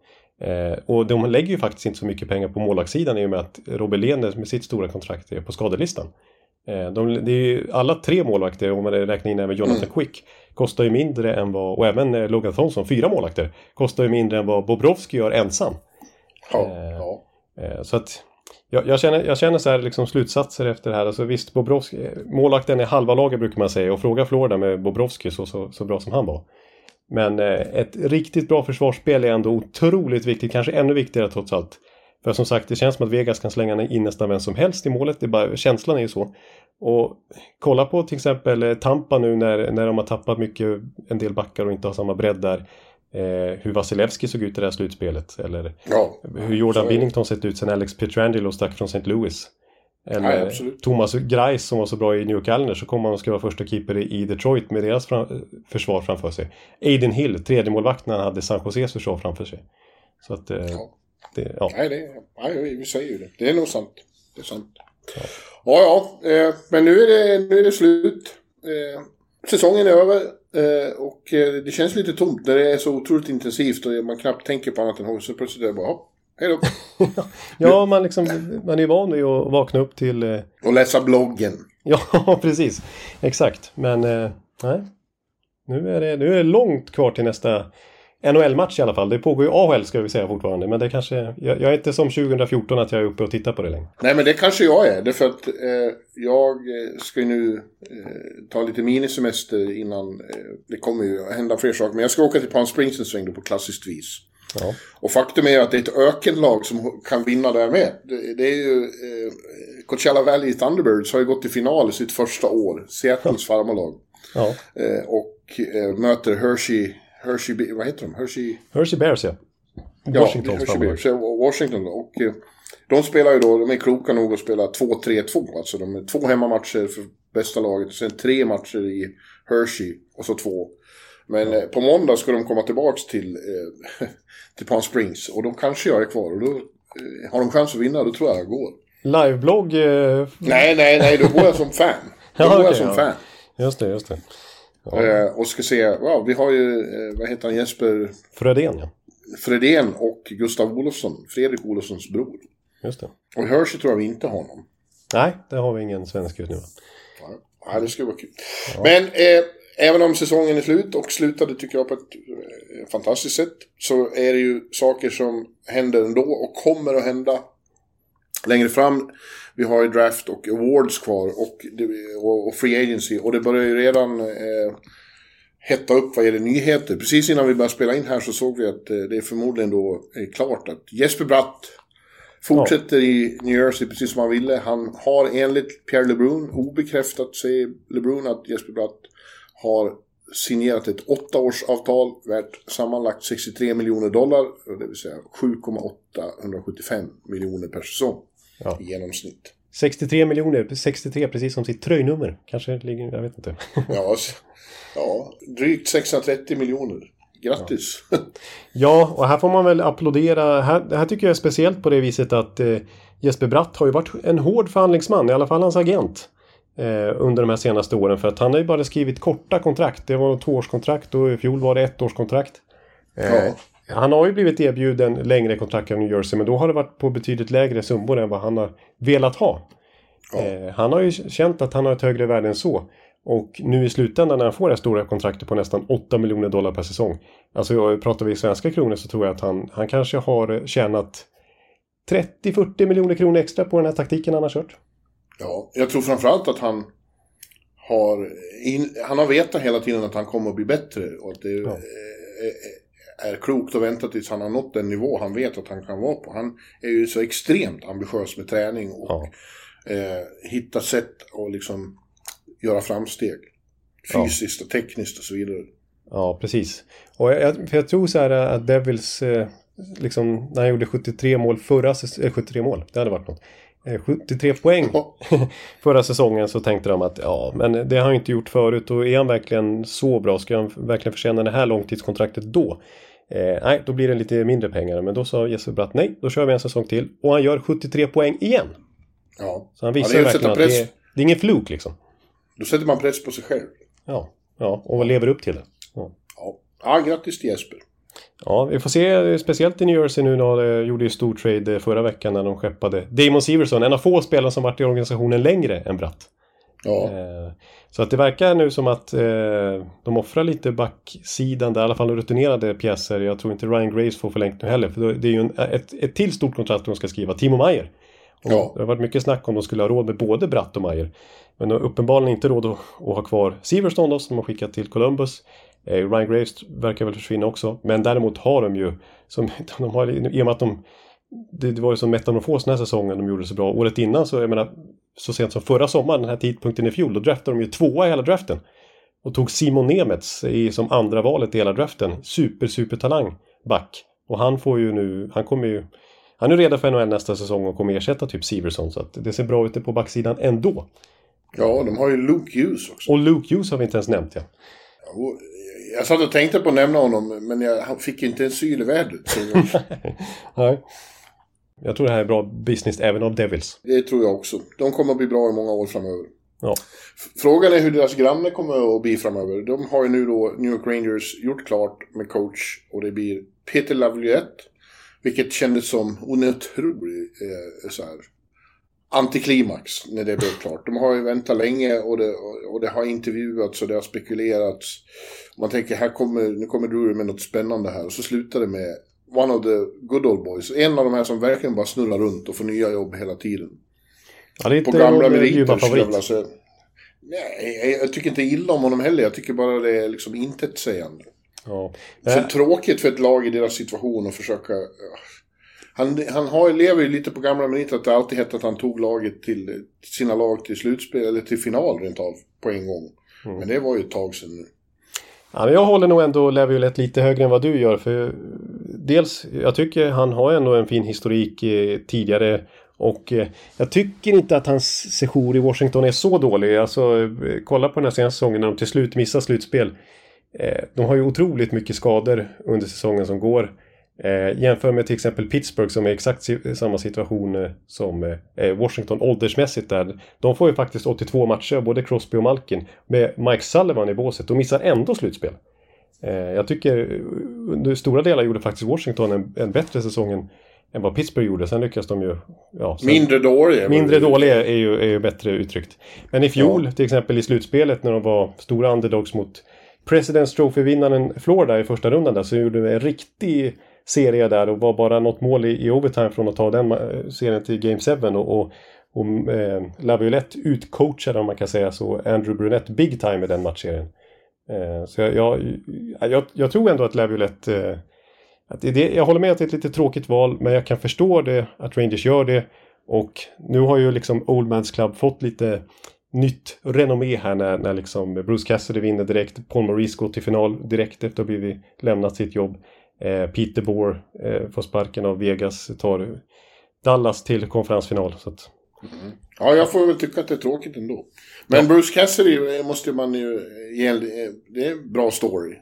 Eh, och de lägger ju faktiskt inte så mycket pengar på målvaktssidan i och med att Robert Lehner med sitt stora kontrakt är på skadelistan. Eh, de, det är ju, alla tre målvakter, om man räknar in även Jonathan mm. Quick, kostar ju mindre än vad, och även eh, Logan Thompson, fyra målvakter, kostar ju mindre än vad Bobrovski gör ensam. Ja, eh, ja. Eh, så att jag, jag, känner, jag känner så här liksom slutsatser efter det här. Alltså visst, Bobrovski, målvakten är halva laget brukar man säga. Och fråga Florida med Bobrovski så, så, så bra som han var. Men eh, ett riktigt bra försvarsspel är ändå otroligt viktigt. Kanske ännu viktigare trots allt. För som sagt, det känns som att Vegas kan slänga in nästan vem som helst i målet. Det är bara, känslan är ju så. Och kolla på till exempel eh, Tampa nu när, när de har tappat mycket, en del backar och inte har samma bredd där. Eh, hur Vasilevski såg ut i det här slutspelet. Eller ja, hur Jordan Binnington sett ut sen Alex Pietrangelo stack från St. Louis. Eller ja, Thomas Greis som var så bra i New Islanders så kommer han att ska vara första keeper i Detroit med deras fram försvar framför sig. Aiden Hill, tredje målvakt när han hade San Joses försvar framför sig. Så att... Eh, ja. Det, ja. Nej, det, nej, vi säger ju det. Det är nog sant. Det är sant. Ja, ja, ja eh, men nu är det, nu är det slut. Eh, säsongen är över eh, och eh, det känns lite tomt när det är så otroligt intensivt och man knappt tänker på annat än hockey. Så plötsligt är det bara, hej då. <laughs> ja, man, liksom, man är van vid att vakna upp till... Eh... Och läsa bloggen. <laughs> ja, precis. Exakt. Men nej. Nu är, det, nu är det långt kvar till nästa NHL-match i alla fall. Det pågår ju AHL ska vi säga fortfarande. Men det kanske... Jag, jag, är inte som 2014 att jag är uppe och tittar på det längre. Nej men det kanske jag är. Därför att eh, jag eh, ska ju nu eh, ta lite minisemester innan... Eh, det kommer ju hända fler saker. Men jag ska åka till Palm Springs en sväng då på klassiskt vis. Ja. Och faktum är att det är ett ökenlag som kan vinna där med. Det, det är ju... Eh, Coachella Valley Thunderbirds har ju gått till final i sitt första år. Seattles farmarlag. Ja. Eh, och eh, möter Hershey... Hershey... Vad heter de? Hershey... Hershey Bears ja. Washingtons Hershey farmor. Bears, ja, Washington. Och eh, de spelar ju då, de är kloka nog att spela 2-3-2. Alltså de är två hemmamatcher för bästa laget och sen tre matcher i Hershey och så två. Men eh, på måndag ska de komma tillbaks till, eh, <laughs> till Palm Springs och då kanske jag är kvar och då eh, har de chans att vinna, då tror jag jag går. Liveblogg. Nej, nej, nej, då går jag som fan. <laughs> Då Ja, går jag okej, som ja. fan. just det, just det. Eh, och ska se, wow, vi har ju, eh, vad heter han, Jesper Frödén ja. Fredén och Gustav Olofsson, Fredrik Olofssons bror. Just det. Och Hershey tror jag vi inte har honom. Nej, det har vi ingen svensk just nu. va? Ja, det skulle vara kul. Men eh, även om säsongen är slut och slutade tycker jag på ett eh, fantastiskt sätt. Så är det ju saker som händer ändå och kommer att hända längre fram. Vi har ju draft och awards kvar och, och, free agency. Och det börjar ju redan eh, hetta upp vad gäller nyheter. Precis innan vi började spela in här så såg vi att eh, det är förmodligen då eh, klart att Jesper Bratt fortsätter i New Jersey precis som han ville. Han har enligt Pierre LeBrun, obekräftat säger LeBrun att Jesper Bratt har signerat ett åttaårsavtal värt sammanlagt 63 miljoner dollar. Det vill säga 7,875 miljoner per säsong Ja. i genomsnitt. 63 miljoner, 63 precis som sitt tröjnummer. Kanske ligger, jag vet inte. Ja, s- ja drygt 630 miljoner. Grattis! Ja, och här får man väl applådera. Här, här tycker jag är speciellt på det viset att eh, Jesper Bratt har ju varit en hård förhandlingsman, i alla fall hans agent. Eh, under de här senaste åren. För att han har ju bara skrivit korta kontrakt. Det var tvåårskontrakt och i fjol var det ett årskontrakt. Eh, Ja. Han har ju blivit erbjuden längre kontrakt av New Jersey men då har det varit på betydligt lägre summor än vad han har velat ha. Eh, han har ju känt att han har ett högre värde än så. Och nu i slutändan när han får det här stora kontraktet på nästan 8 miljoner dollar per säsong. Alltså jag- pratar vi svenska kronor så tror jag att han, han kanske har tjänat 30-40 miljoner kronor extra på den här taktiken han har kört. Ja, jag tror framförallt att han har, in, han har vetat hela tiden att han kommer att bli bättre och att det Ja. är, är klokt att vänta tills han har nått den nivå han vet att han kan vara på. Han är ju så extremt ambitiös med träning och Ja. eh, hitta sätt att liksom göra framsteg. Ja. Fysiskt och tekniskt och så vidare. Ja, precis. Och jag, för jag tror så här att Devils, eh, liksom, när han gjorde 73 mål förra säsongen, eh, 73 mål, det hade varit något. Eh, 73 poäng Ja. <laughs> förra säsongen så tänkte de att ja, men det har han inte gjort förut och är han verkligen så bra, ska han verkligen förtjäna det här långtidskontraktet då? Eh, nej, då blir det lite mindre pengar. Men då sa Jesper Bratt nej, då kör vi en säsong till. Och han gör 73 poäng igen. Ja. Så han Ja, visar att verkligen att det är, det är ingen fluk liksom. Då sätter man press på sig själv. Ja, ja och lever upp till det. Ja. Ja, ja grattis till Jesper. Ja, vi får se, speciellt i New Jersey nu när de gjorde ju stor trade förra veckan när de skeppade Damon Severson, en av få spelare som varit i organisationen längre än Bratt. Ja. Eh, Så att det verkar nu som att eh, de offrar lite backsidan där, i alla fall rutinerade pjäser. Jag tror inte Ryan Graves får förlängt nu heller, för det är ju en, ett, ett till stort kontrakt de ska skriva, Timo Meyer. Och Ja. Det har varit mycket snack om de skulle ha råd med både Bratt och Meyer. Men de har uppenbarligen inte råd att, att ha kvar Severson då, som de har skickat till Columbus. Eh, Ryan Graves verkar väl försvinna också. Men däremot har de ju, som, <laughs> de har, i och med att de det, det var ju som metamorfos den här säsongen de gjorde så bra. Året innan så, jag menar, så sent som förra sommaren, den här tidpunkten i fjol, då draftade de ju tvåa i hela draften. Och tog Simon Nemets i, som andra valet i hela draften. Super, super talang back. Och han får ju nu, han kommer ju, han är redo för NHL nästa säsong och kommer ersätta typ Severson. Så att det ser bra ut på backsidan ändå. ja, de har ju Luke Hughes också. Och Luke Hughes har vi inte ens nämnt ja. Och Jag satt och tänkte på att nämna honom, men jag han fick inte en syl i jag- <laughs> Nej. Jag tror det här är bra business även av Devils. det tror jag också. De kommer att bli bra i många år framöver. Ja. Frågan är hur deras granne kommer att bli framöver. De har ju nu då New York Rangers gjort klart med coach och det blir Peter Laviolette. Vilket kändes som en otrolig eh, så här, antiklimax när det blev klart. De har ju väntat länge och det, och det har intervjuats och det har spekulerats. Man tänker här kommer, nu kommer Drury med något spännande här. Och så slutar det med One of the good old boys. En av de här som verkligen bara snurrar runt och får nya jobb hela tiden. Ja, det är På inte gamla någon, eh, meriter skulle jag favorit. vilja säga. Nej, jag- tycker inte illa om honom heller. Jag tycker bara det är liksom intetsägande. Ja. Så Eh, tråkigt för ett lag i deras situation att försöka... Han, han har, lever ju lite på gamla meriter att det alltid hette att han tog laget till sina lag till slutspel, eller till final rent av, på en gång. Mm. Men det var ju ett tag sedan nu. Ja, men jag håller nog ändå Laviolette lite högre än vad du gör. För dels, jag tycker han har ändå en fin historik eh, tidigare. Och eh, jag tycker inte att hans sejour i Washington är så dålig. Alltså, eh, kolla på den här senaste säsongen när de till slut missar slutspel. Eh, de har ju otroligt mycket skador under säsongen som går. Eh, jämför med till exempel Pittsburgh som är exakt si- samma situation eh, som eh, Washington åldersmässigt där. De får ju faktiskt 82 matcher, både Crosby och Malkin. Med Mike Sullivan i båset och missar ändå slutspel. Eh, jag tycker eh, under stora delar gjorde faktiskt Washington en, en bättre säsong än, än vad Pittsburgh gjorde. Sen lyckas de ju... Ja, sen, Mindre dåliga. Mindre dåliga är ju, är ju bättre uttryckt. Men i fjol, till exempel i slutspelet när de var stora underdogs mot President's Trophy-vinnaren Florida i första rundan där så gjorde de en riktig serie där och var bara något mål i, i overtime från att ta den eh, serien till Game 7 och, och, och eh, Laviolette utcoachade om man kan säga så Andrew Brunette big time i den matchserien. Eh, så jag, jag, jag, jag tror ändå att Laviolette eh, att det, det, jag håller med att det är ett lite tråkigt val men jag kan förstå det att Rangers gör det och nu har ju liksom Old Man's Club fått lite nytt renommé här när, när liksom Bruce Cassidy vinner direkt. Paul Maurice går till final direkt efter att ha blivit lämnat sitt jobb. Eh, Peter Bohr eh, får sparken av Vegas, tar Dallas till konferensfinal. Så att, Ja, jag får väl tycka att det är tråkigt ändå. Men Bruce Cassidy eh, måste man ju ge Det är en bra story.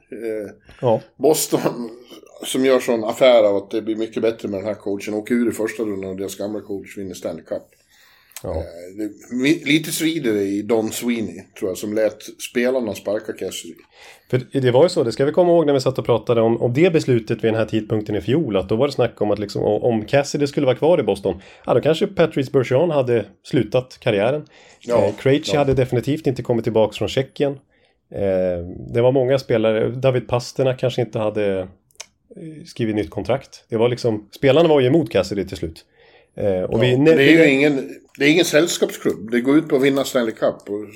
Ja. Boston som gör sån affär av att det blir mycket bättre med den här coachen. Åker ur i första rundan och deras gamla coach vinner Stanley Cup. Ja. Eh, lite svider det i Don Sweeney, tror jag, som lät spelarna sparka Cassidy. För det var ju så, det ska vi komma ihåg när vi satt och pratade om, om det beslutet vid den här tidpunkten i fjol. Att då var det snack om att liksom, om Cassidy skulle vara kvar i Boston. Ja, då kanske Patrice Bergeron hade slutat karriären. Ja, eh, Krejci ja. hade definitivt inte kommit tillbaka från Tjeckien. Eh, det var många spelare, David Pasterna kanske inte hade eh, skrivit nytt kontrakt. Det var liksom, spelarna var ju emot Cassidy till slut. Eh, och vi, Ja, det är ju ingen, det är ingen sällskapsklubb. Det går ut på att vinna Stanley Cup. Och,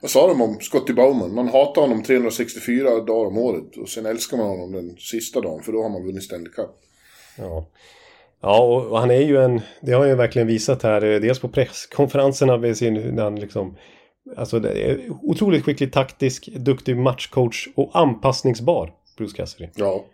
vad, sa de om Scotty Bowman? Man hatar honom 364 dagar om året. Och sen älskar man honom den sista dagen, för då har man vunnit Stanley Cup. Ja. Ja, och, han är ju en, det har han ju verkligen visat här, eh, dels på presskonferenserna med sin, när han liksom, alltså det är otroligt skicklig taktisk, duktig matchcoach och anpassningsbar, Bruce Cassidy. Ja.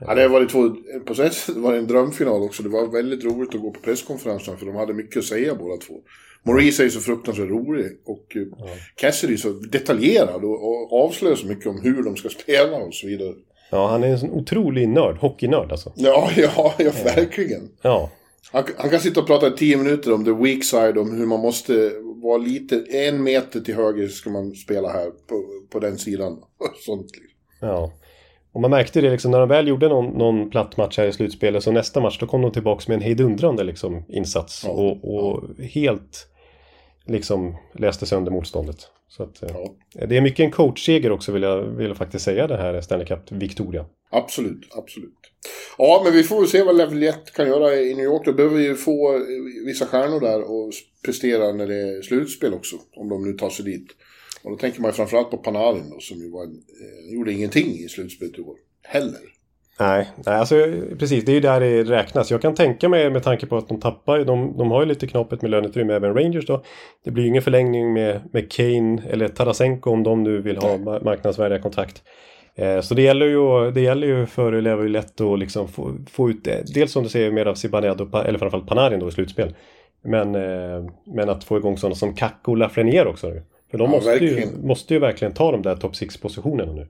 Ja, det var det två, på sätt sätt var det en drömfinal också. Det var väldigt roligt att gå på presskonferensen för de hade mycket att säga båda två. Maurice är så fruktansvärt rolig och eh, Cassidy så detaljerad och, avslöjar så mycket om hur de ska spela och så vidare. Ja, han är en sån otrolig nörd, hockeynörd alltså. Ja, <laughs> ja, ja verkligen. Ja, Han, han kan sitta och prata i tio minuter om the weak side, om hur man måste vara lite, en meter till höger ska man spela här på, på den sidan. Och Sånt. ja. Och man märkte det liksom när de väl gjorde någon, någon platt match här i slutspelet så nästa match då kom de tillbaka med en hejdundrande liksom insats Ja, och, och helt liksom läste sönder motståndet. Så att, eh, Ja, Det är mycket en coachseger också vill jag, vill jag faktiskt säga det här Stanley Cup Victoria. absolut, absolut. Ja, men vi får väl se vad Level 1 kan göra i New York. Då behöver vi ju få eh, vissa stjärnor där och prestera när det är slutspel också. Om de nu tar sig dit. Och då tänker man ju framförallt på Panarin då, som ju var en, eh, gjorde ingenting i slutspelet i år. Heller. Nej, nej alltså, precis. Det är ju där det räknas. Jag kan tänka mig med tanke på att de tappar de, de har ju lite knapert med löneutrymme även Rangers då. Det blir ju ingen förlängning med, med Kane eller Tarasenko om de nu vill ha ma- marknadsvärdiga kontrakt. Eh, så det gäller ju, det gäller ju för Lever lätt att liksom få, få ut, dels som du säger mer av Zibanejad eller framförallt Panarin då i slutspel. Men, eh, men att få igång sådana som Kakko och Lafreniere också. nu. För de Ja, måste, ju, måste ju verkligen ta de där topp 6-positionerna nu.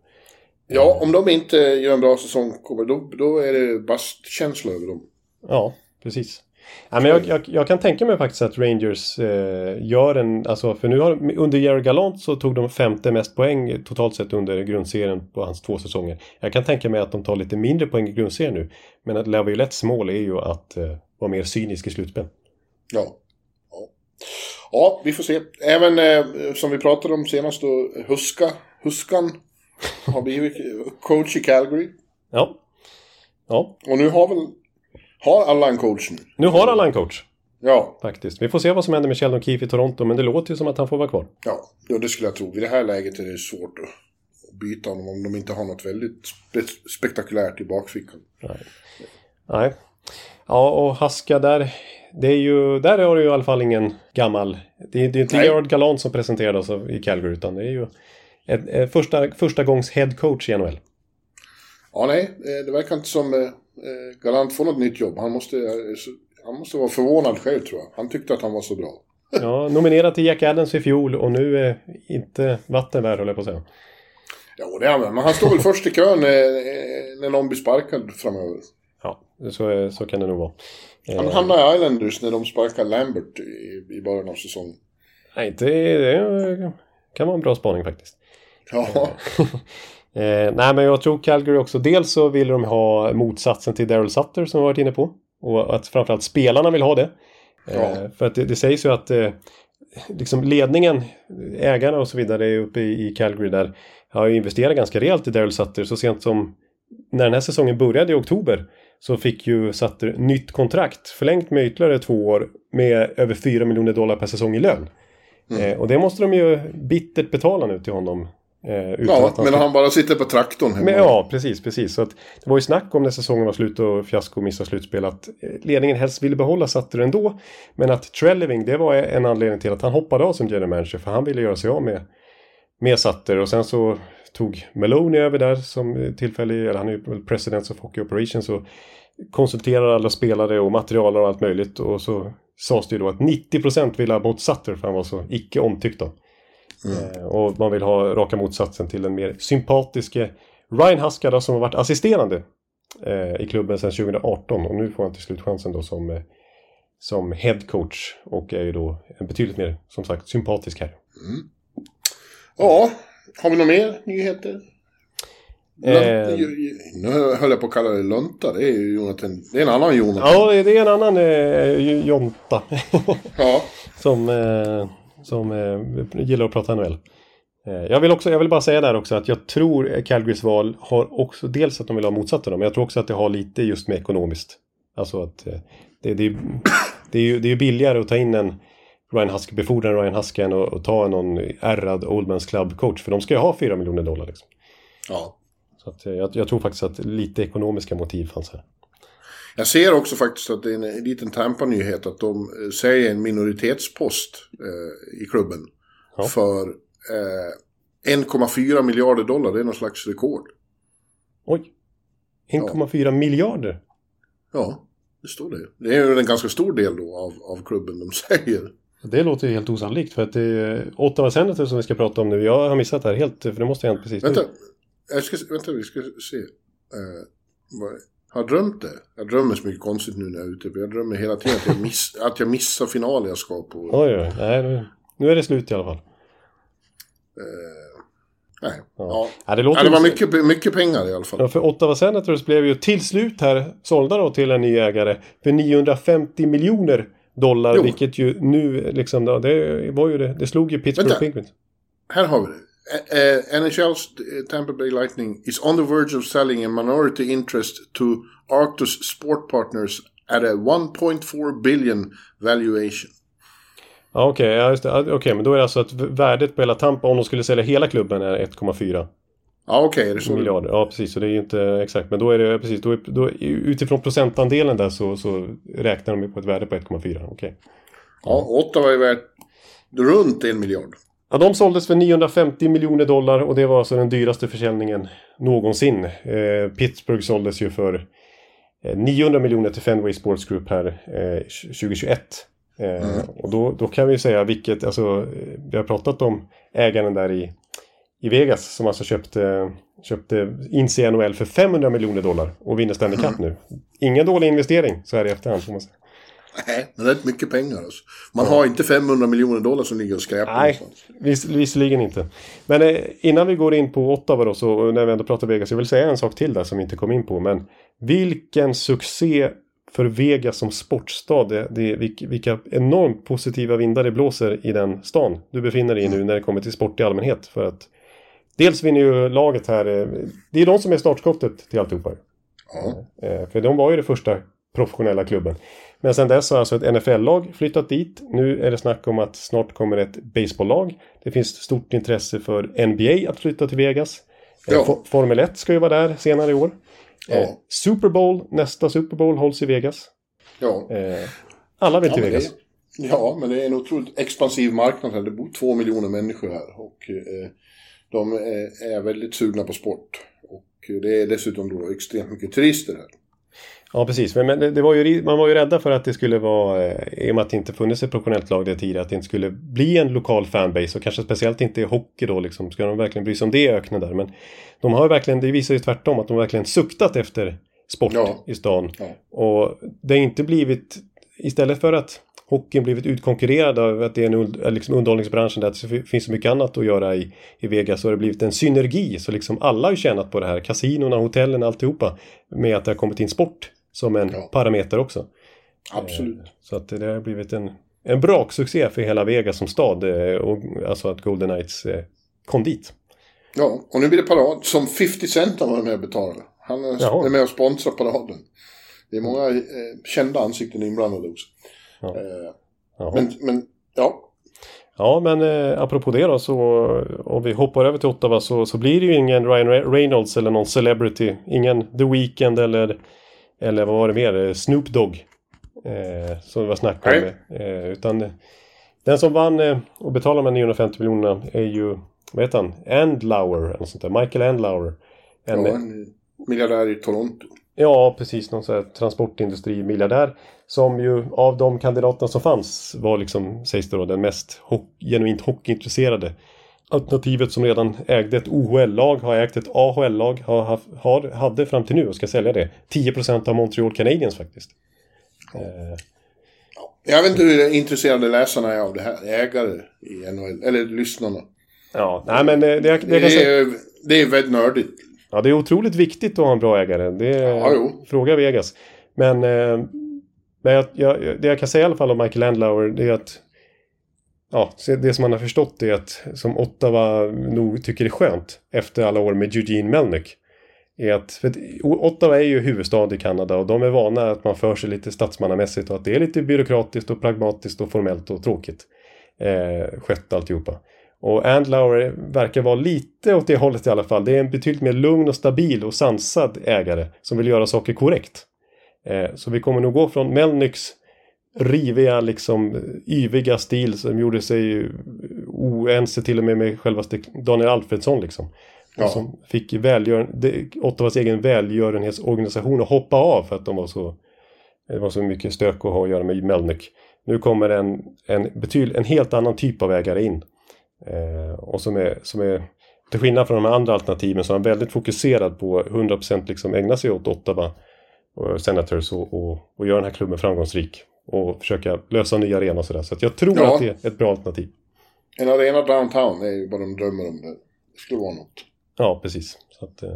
Ja, om de inte gör en bra säsong, kommer, då, då är det bastkänsla över dem. Ja, precis. Ja, men jag, jag, jag kan tänka mig faktiskt att Rangers eh, gör en, alltså för nu har under Jerry Gallant så tog de femte mest poäng totalt sett under grundserien på hans två säsonger. Jag kan tänka mig att de tar lite mindre poäng i grundserien nu. Men att Laviolettes mål är ju att eh, vara mer cynisk i slutspel. Ja. ja. Ja, vi får se. Även eh, som vi pratade om senast då, Huska, Huskan har blivit coach i Calgary. Ja. Ja, Och nu har väl, har alla en coach nu? nu har alla en coach. Ja, Faktiskt. Vi får se vad som händer med Sheldon Keefe i Toronto, men det låter ju som att han får vara kvar. ja, ja, det skulle jag tro. I det här läget är det svårt att byta honom om de inte har något väldigt spe spektakulärt i bakfickan. Nej. Ja, och Haska där. Det är ju, där har du ju i alla fall ingen gammal... Det är, det är inte Nej. Gerard Gallant som presenterades av- i Calgary utan det är ju ett, ett första, första gångs head coach i NHL. Ja, nej, det verkar inte som eh, eh, Galant får något nytt jobb. Han måste, eh, han måste vara förvånad själv tror jag. Han tyckte att han var så bra. <laughs> Ja, nominerad till Jack Adams i fjol och nu är inte vatten värd höll jag på att säga. Ja, det är han. Men han står väl först i kön när någon blir sparkad framöver. Ja, så, så kan det nog vara. Han Eh, hamnade i Islanders när de sparkade Lambert i, i början av säsongen. nej, det, det kan vara en bra spaning faktiskt. Ja, <laughs> Eh, nej, men jag tror Calgary också. Dels så vill de ha motsatsen till Daryl Sutter som vi varit inne på. Och att framförallt spelarna vill ha det. Eh, Ja. För att det, det sägs ju att eh, liksom ledningen, ägarna och så vidare är uppe i, i Calgary där har ju investerat ganska rejält i Daryl Sutter. Så sent som när den här säsongen började i oktober så fick ju Sutter nytt kontrakt förlängt med ytterligare två år med över 4 miljoner dollar per säsong i lön. Eh, och det måste de ju bittert betala nu till honom. Eh, ja han men han bara sitter på traktorn hemma. men ja, precis, precis. Så att det var ju snack om när säsongen var slut och fiasko missade slutspel att eh, ledningen helst ville behålla Sutter ändå. Men att Trelleving, det var en anledning till att han hoppade av som general manager för han ville göra sig av med, med Sutter. Och sen så tog Maloney över där som tillfällig, eller han är ju president of Hockey Operations och konsulterar alla spelare och material och allt möjligt. Och så sades det ju då att 90% ville ha bort Sutter för han var så icke omtyckt då. Eh, och man vill ha raka motsatsen till den mer sympatiske Ryan Huskada som har varit assisterande eh, i klubben sedan 2018 och nu får han till slut chansen då som, eh, som head coach och är ju då betydligt mer, som sagt, sympatisk här. Ja, har vi några mer nyheter? Eh. Nu höll jag på att kalla det Lunta. Det är ju Jonathan. Det är en annan Jonathan. Ja, det är en annan eh, Jonta <laughs> Ja. som, eh, som eh, gillar att prata NHL. Eh, jag, vill också, jag vill bara säga där också att jag tror Calgarys val har också dels att de vill ha motsatta dem, men jag tror också att det har lite just med ekonomiskt. Alltså att eh, det, det, det, är ju, det är ju billigare att ta in en Ryan Husk, befordra Ryan Husken och, och ta någon ärrad Oldmans Club-coach, för de ska ju ha 4 miljoner dollar. Liksom. ja. Så att, eh, jag, jag tror faktiskt att lite ekonomiska motiv fanns här. Jag ser också faktiskt att det är en, en liten Tampa-nyhet att de eh, säger en minoritetspost eh, i klubben. Ja. För eh, 1,4 miljarder dollar. Det är någon slags rekord. Oj! 1,4 miljarder! Ja, det står det. Det är ju en ganska stor del då av, av klubben de <laughs> säger. Det låter ju helt osannolikt för att det är Ottawa Senators som vi ska prata om nu. Jag har missat det här helt, för det måste ha hänt precis Vänta, nu. jag ska, vänta vi ska se. Vad, har jag drömt det? Jag drömmer så mycket konstigt nu när jag är ute. Jag drömmer hela tiden att jag, miss, <laughs> att jag missar finalen jag ska på. Oj, oj, nej, nu, nu är det slut i alla fall. Eh, nej, Ja. ja. Ja, det Ja, låter det var mycket, mycket pengar i alla fall. Ja, för Ottawa Senators blev ju till slut här sålda då till en ny ägare för 950 miljoner dollar. Jo. Vilket ju nu liksom, ja, det var ju det. Det slog ju Pittsburgh Vänta. Penguins. Här har vi det. Eh, eh, NHL's Tampa Bay Lightning is on the verge of selling a minority interest to Arctus Sport Partners at a 1.4 billion valuation. Ja, okej, det. Ja, Okej, men då är det alltså att värdet på hela Tampa om de skulle sälja hela klubben är 1,4 Ja, okej, är det så? det- miljarder. Ja, precis. Så det är ju inte exakt. Men då är det precis. Då är, då, utifrån procentandelen där så, så räknar de ju på ett värde på 1,4. Okej. Ja, Ottawa är värt runt en miljard. Ja, de såldes för 950 miljoner dollar och det var alltså den dyraste försäljningen någonsin. Eh, Pittsburgh såldes ju för eh, 900 miljoner till Fenway Sports Group här eh, 2021. Eh, Och då, då kan vi ju säga vilket, alltså eh, vi har pratat om ägaren där i, i Vegas som alltså köpte, köpte in sig i NHL för 500 miljoner dollar och vinner Stanley Cup nu. Ingen dålig investering så här i efterhand får man säga. Nej, men det är rätt mycket pengar alltså. Man har inte 500 miljoner dollar som ligger och skräpar Nej, vis, visserligen inte. Men eh, innan vi går in på Ottawa då, så när vi ändå pratar Vegas, jag vill säga en sak till där som vi inte kom in på. Men vilken succé för Vegas som sportstad. Det, det, vilk- vilka enormt positiva vindar det blåser i den stan du befinner dig i nu när det kommer till sport i allmänhet. För att dels vinner ju laget här, eh, det är de som är startskottet till alltihopa. Ja. Eh, För de var ju det första professionella klubben. Men sen dess har alltså ett NFL-lag flyttat dit. Nu är det snack om att snart kommer ett baseballlag. Det finns stort intresse för NBA att flytta till Vegas. Ja. For- Formel 1 ska ju vara där senare i år. Ja. Eh, Super Bowl, nästa Super Bowl hålls i Vegas. Ja. Eh, alla vill Ja, till det, Vegas. ja, men det är en otroligt expansiv marknad här. Det bor två miljoner människor här. Och eh, de är, väldigt sugna på sport. Och det är dessutom då extremt mycket turister här. Ja, precis. Men, det, var ju, man var ju rädda för att det skulle vara, eh, i och med att det inte funnits ett professionellt lag där tidigare, att det inte skulle bli en lokal fanbase och kanske speciellt inte i hockey då liksom. Ska de verkligen bry sig om det i öknen där? Men de har verkligen, det visar ju tvärtom, att de har verkligen suktat efter sport Ja. i stan. Ja. Och det har inte blivit, istället för att hockeyn blivit utkonkurrerad av att det är en und- liksom underhållningsbranschen där det finns så mycket annat att göra i, i Vegas så har det blivit en synergi. Så liksom alla har ju tjänat på det här. Kasinorna, hotellen, alltihopa. Med att det har kommit in sport som en Ja. parameter också. Absolut. Så att det har blivit en, en braksuccé för hela Vegas som stad. eh, Och, alltså att Golden Knights eh, kom dit. Ja, och nu blir det parad som 50 Cent har varit med och betalat. Han är, är med och sponsrar paraden. Det är många eh, kända ansikten inblandade också. Ja. Eh, men, men, ja. Ja, men eh, apropå det då så om vi hoppar över till Ottawa så, så blir det ju ingen Ryan Re- Reynolds eller någon celebrity. Ingen The Weeknd eller, eller vad var det mer? Eh, Snoop Dogg. Eh, som det var snack om. Eh, utan eh, den som vann eh, och betalade de här 950 miljonerna är ju, vad heter han? Andlauer eller sånt där. Michael Andlauer. En, ja, en miljardär i Toronto. Ja, precis. Någon sån här transportindustri-miljardär. Som ju av de kandidaterna som fanns var liksom, sägs det då, den mest ho- genuint hockeyintresserade. Alternativet som redan ägde ett OHL-lag, har ägt ett AHL-lag, har, haft- har, hade fram till nu och ska sälja det. 10% av Montreal Canadiens faktiskt. Eh, Jag vet inte hur intresserade läsarna är av det här. Ägare i NHL. Eller lyssnarna. ja, nej men det, det, det, Det är, det är väldigt nördigt. Ja, det är otroligt viktigt att ha en bra ägare. Det Ja, jo. fråga Vegas. Men, eh, men jag, jag, det jag kan säga i alla fall om Michael Andlauer det är att Ja, det som man har förstått är att som Ottawa nog tycker är skönt efter alla år med Eugene Melnick. Är att, för att Ottawa är ju huvudstad i Kanada och de är vana att man för sig lite statsmannamässigt och att det är lite byråkratiskt och pragmatiskt och formellt och tråkigt. Eh, skött alltihopa. Och Andlauer verkar vara lite åt det hållet i alla fall. Det är en betydligt mer lugn och stabil och sansad ägare som vill göra saker korrekt. Eh, så vi kommer nog gå från Melnyks riviga, liksom yviga stil som gjorde sig oense till och med med självaste Daniel Alfredsson liksom. Ja. Som fick välgör, det- Ottawas egen välgörenhetsorganisation att hoppa av för att de var så det var så mycket stök att ha att göra med Melnyk. Nu kommer en, en, betyd, en helt annan typ av ägare in. Eh, och som är, som är, till skillnad från de andra alternativen, så är han väldigt fokuserad på 100% liksom ägna sig åt Ottawa och Senators och, och, och göra den här klubben framgångsrik. Och försöka lösa nya arenor och sådär. Så jag tror Ja. att det är ett bra alternativ. En arena downtown är ju vad de drömmer om. Det, det skulle vara något. Ja, precis. Att, eh,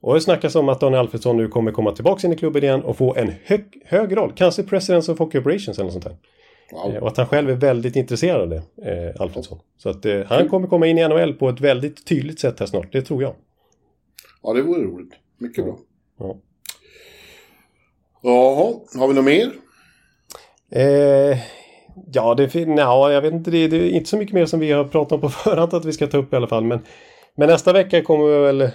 Och det snackas om att Daniel Alfredsson nu kommer komma tillbaka in i klubben igen och få en hög, hög roll. Kanske Presidents of Hockey Operations eller något sånt där. Wow. Eh, Och att han själv är väldigt intresserad av det, eh, Alfredsson. Så att eh, han kommer komma in i NHL på ett väldigt tydligt sätt här snart, det tror jag. Ja, det vore roligt. Mycket bra. Ja. Jaha, har vi något mer? Eh, ja, det fin- nja, jag vet inte, det, det är inte så mycket mer som vi har pratat om på <laughs> förhand att vi ska ta upp i alla fall. Men, men nästa vecka kommer vi väl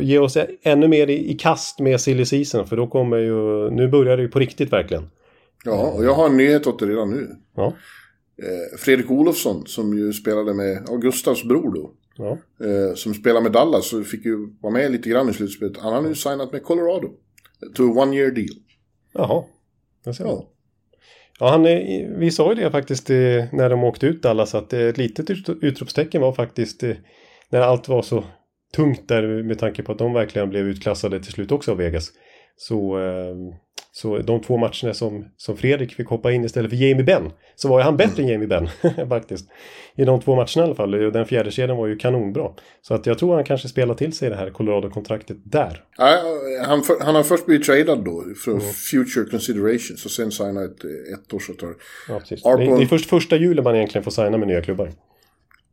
ge oss ännu mer i, i kast med silly season. För då kommer ju, nu börjar det ju på riktigt verkligen. Ja, och jag har en nyhet åt dig redan nu. Ja, Eh, Fredrik Olofsson, som ju spelade med ja, Gustavs bror då. ja. Eh, som spelar med Dallas, så fick ju vara med lite grann i slutspelet. Han har nu signat med Colorado. To a one year deal. Jaha. Jag ser. Ja. Ja, han, vi sa ju det faktiskt eh, när de åkte ut Dallas att eh, ett litet ut- utropstecken var faktiskt eh, när allt var så tungt där med tanke på att de verkligen blev utklassade till slut också av Vegas. Så, eh, så de två matcherna som, som Fredrik fick hoppa in istället för Jamie Benn så var ju han bättre än Jamie Benn <laughs> faktiskt. I de två matcherna i alla fall. Och Den fjärde kedjan var ju kanonbra. Så att jag tror han kanske spelar till sig det här Colorado-kontraktet där. Ja, han, för, han har först blivit tradad då för future considerations och sen signat ett ettårsavtal. Ja, precis. Arpon- Det, det är först första julen man egentligen får signa med nya klubbar.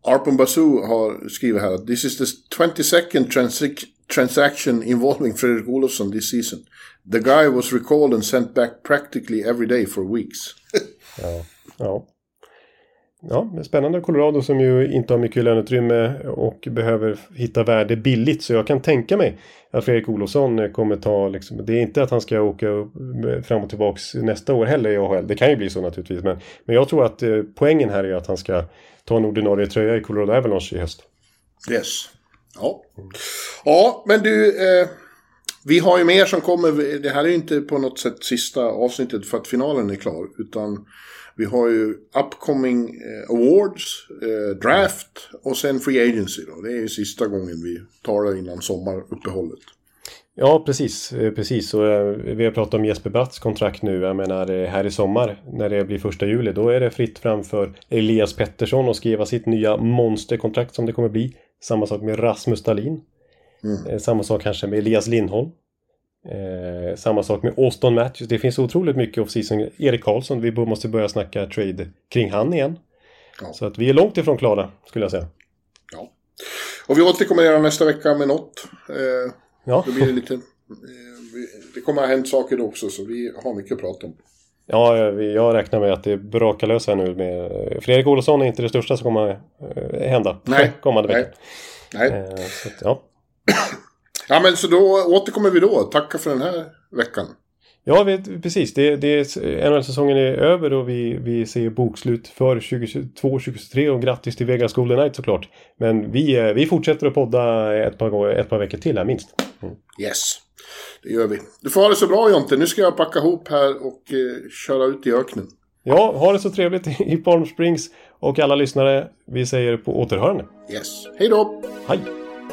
Arpon Basu har skrivit här att this is the 22nd transi- transaction involving Fredrik Olofsson this season. The guy was recalled and sent back practically every day for weeks. <laughs> Ja. ja. ja, spännande Colorado som ju inte har mycket löneutrymme och behöver hitta värde billigt. Så jag kan tänka mig att Fredrik Olofsson kommer ta, liksom, det är inte att han ska åka fram och tillbaks nästa år heller i AHL. Det kan ju bli så naturligtvis. Men, men jag tror att eh, poängen här är att han ska ta en ordinarie tröja i Colorado Avalanche i höst. Yes. Ja. Ja, men du. Eh, vi har ju mer som kommer. Det här är ju inte på något sätt sista avsnittet för att finalen är klar. Utan vi har ju upcoming eh, awards, eh, draft och sen free agency. Då. Det är ju sista gången vi talar innan sommaruppehållet. Ja, precis. Eh, precis. Och, vi har pratat om Jesper Bratts kontrakt nu. Jag menar här i sommar när det blir första juli. Då är det fritt fram för Elias Pettersson att skriva sitt nya monsterkontrakt som det kommer bli. Samma sak med Rasmus Dahlin. Mm. Samma sak kanske med Elias Lindholm. Eh, samma sak med Austin Matthews. Det finns otroligt mycket off-season. Erik Karlsson, vi måste börja snacka trade kring han igen. Ja. Så att vi är långt ifrån klara, skulle jag säga. Ja. Och vi återkommer redan nästa vecka med något. Eh, ja. Då blir det lite... Eh, det kommer ha hänt saker då också, så vi har mycket att prata om. Ja, jag räknar med att det brakar lös här nu med... Fredrik Olsson är inte det största som kommer att hända Nej. kommande vecka. Nej. Nej. Eh, så ja. <clears throat> Ja, men så då återkommer vi då. Tacka för den här veckan. Ja, vi, precis. Det, det, NHL-säsongen är över och vi, vi ser bokslut för 2022-2023 och grattis till Vegas Golden Knight såklart. Men vi, eh, vi fortsätter att podda ett par, ett par veckor till här minst. Mm. Yes, det gör vi. Du får ha det så bra Jonte. Nu ska jag packa ihop här och eh, köra ut i öknen. Ja, ha det så trevligt i Palm Springs och alla lyssnare. Vi säger på återhörande. Yes, hej då! Hej!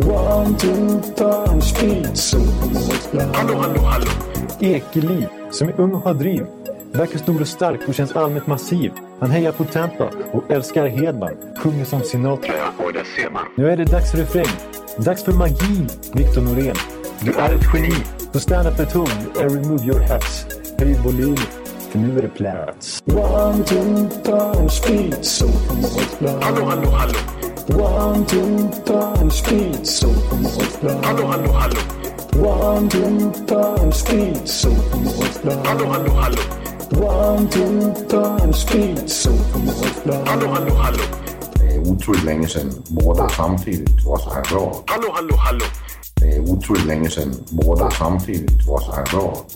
One, two, punch, so Hallå, hallå, hallå! Ekeliv, som är ung och har driv. Verkar stor och stark och känns allmänt massiv. Han hejar på Tampa och älskar Hedman. Sjunger som Sinatra. Ja, och det ser man. Nu är det dags för refräng. Dags för magi, Victor Norén. Du är ett geni. Så stand up at home and remove your hats. Höj volym, för nu är det plats. One, two, punch, so Hallå, hallå, hallå! One, two, punch, speed, so Hallå, hallå, hallå! One, two, punch, speed, so Hallå, hallå, hallå! One, two, punch, speed, so Hallå, hallå, hallå! Det är otroligt länge sedan båda samtidigt var så här bra. Hallå, hallå, hallå! Det är otroligt länge sedan båda samtidigt var så här bra.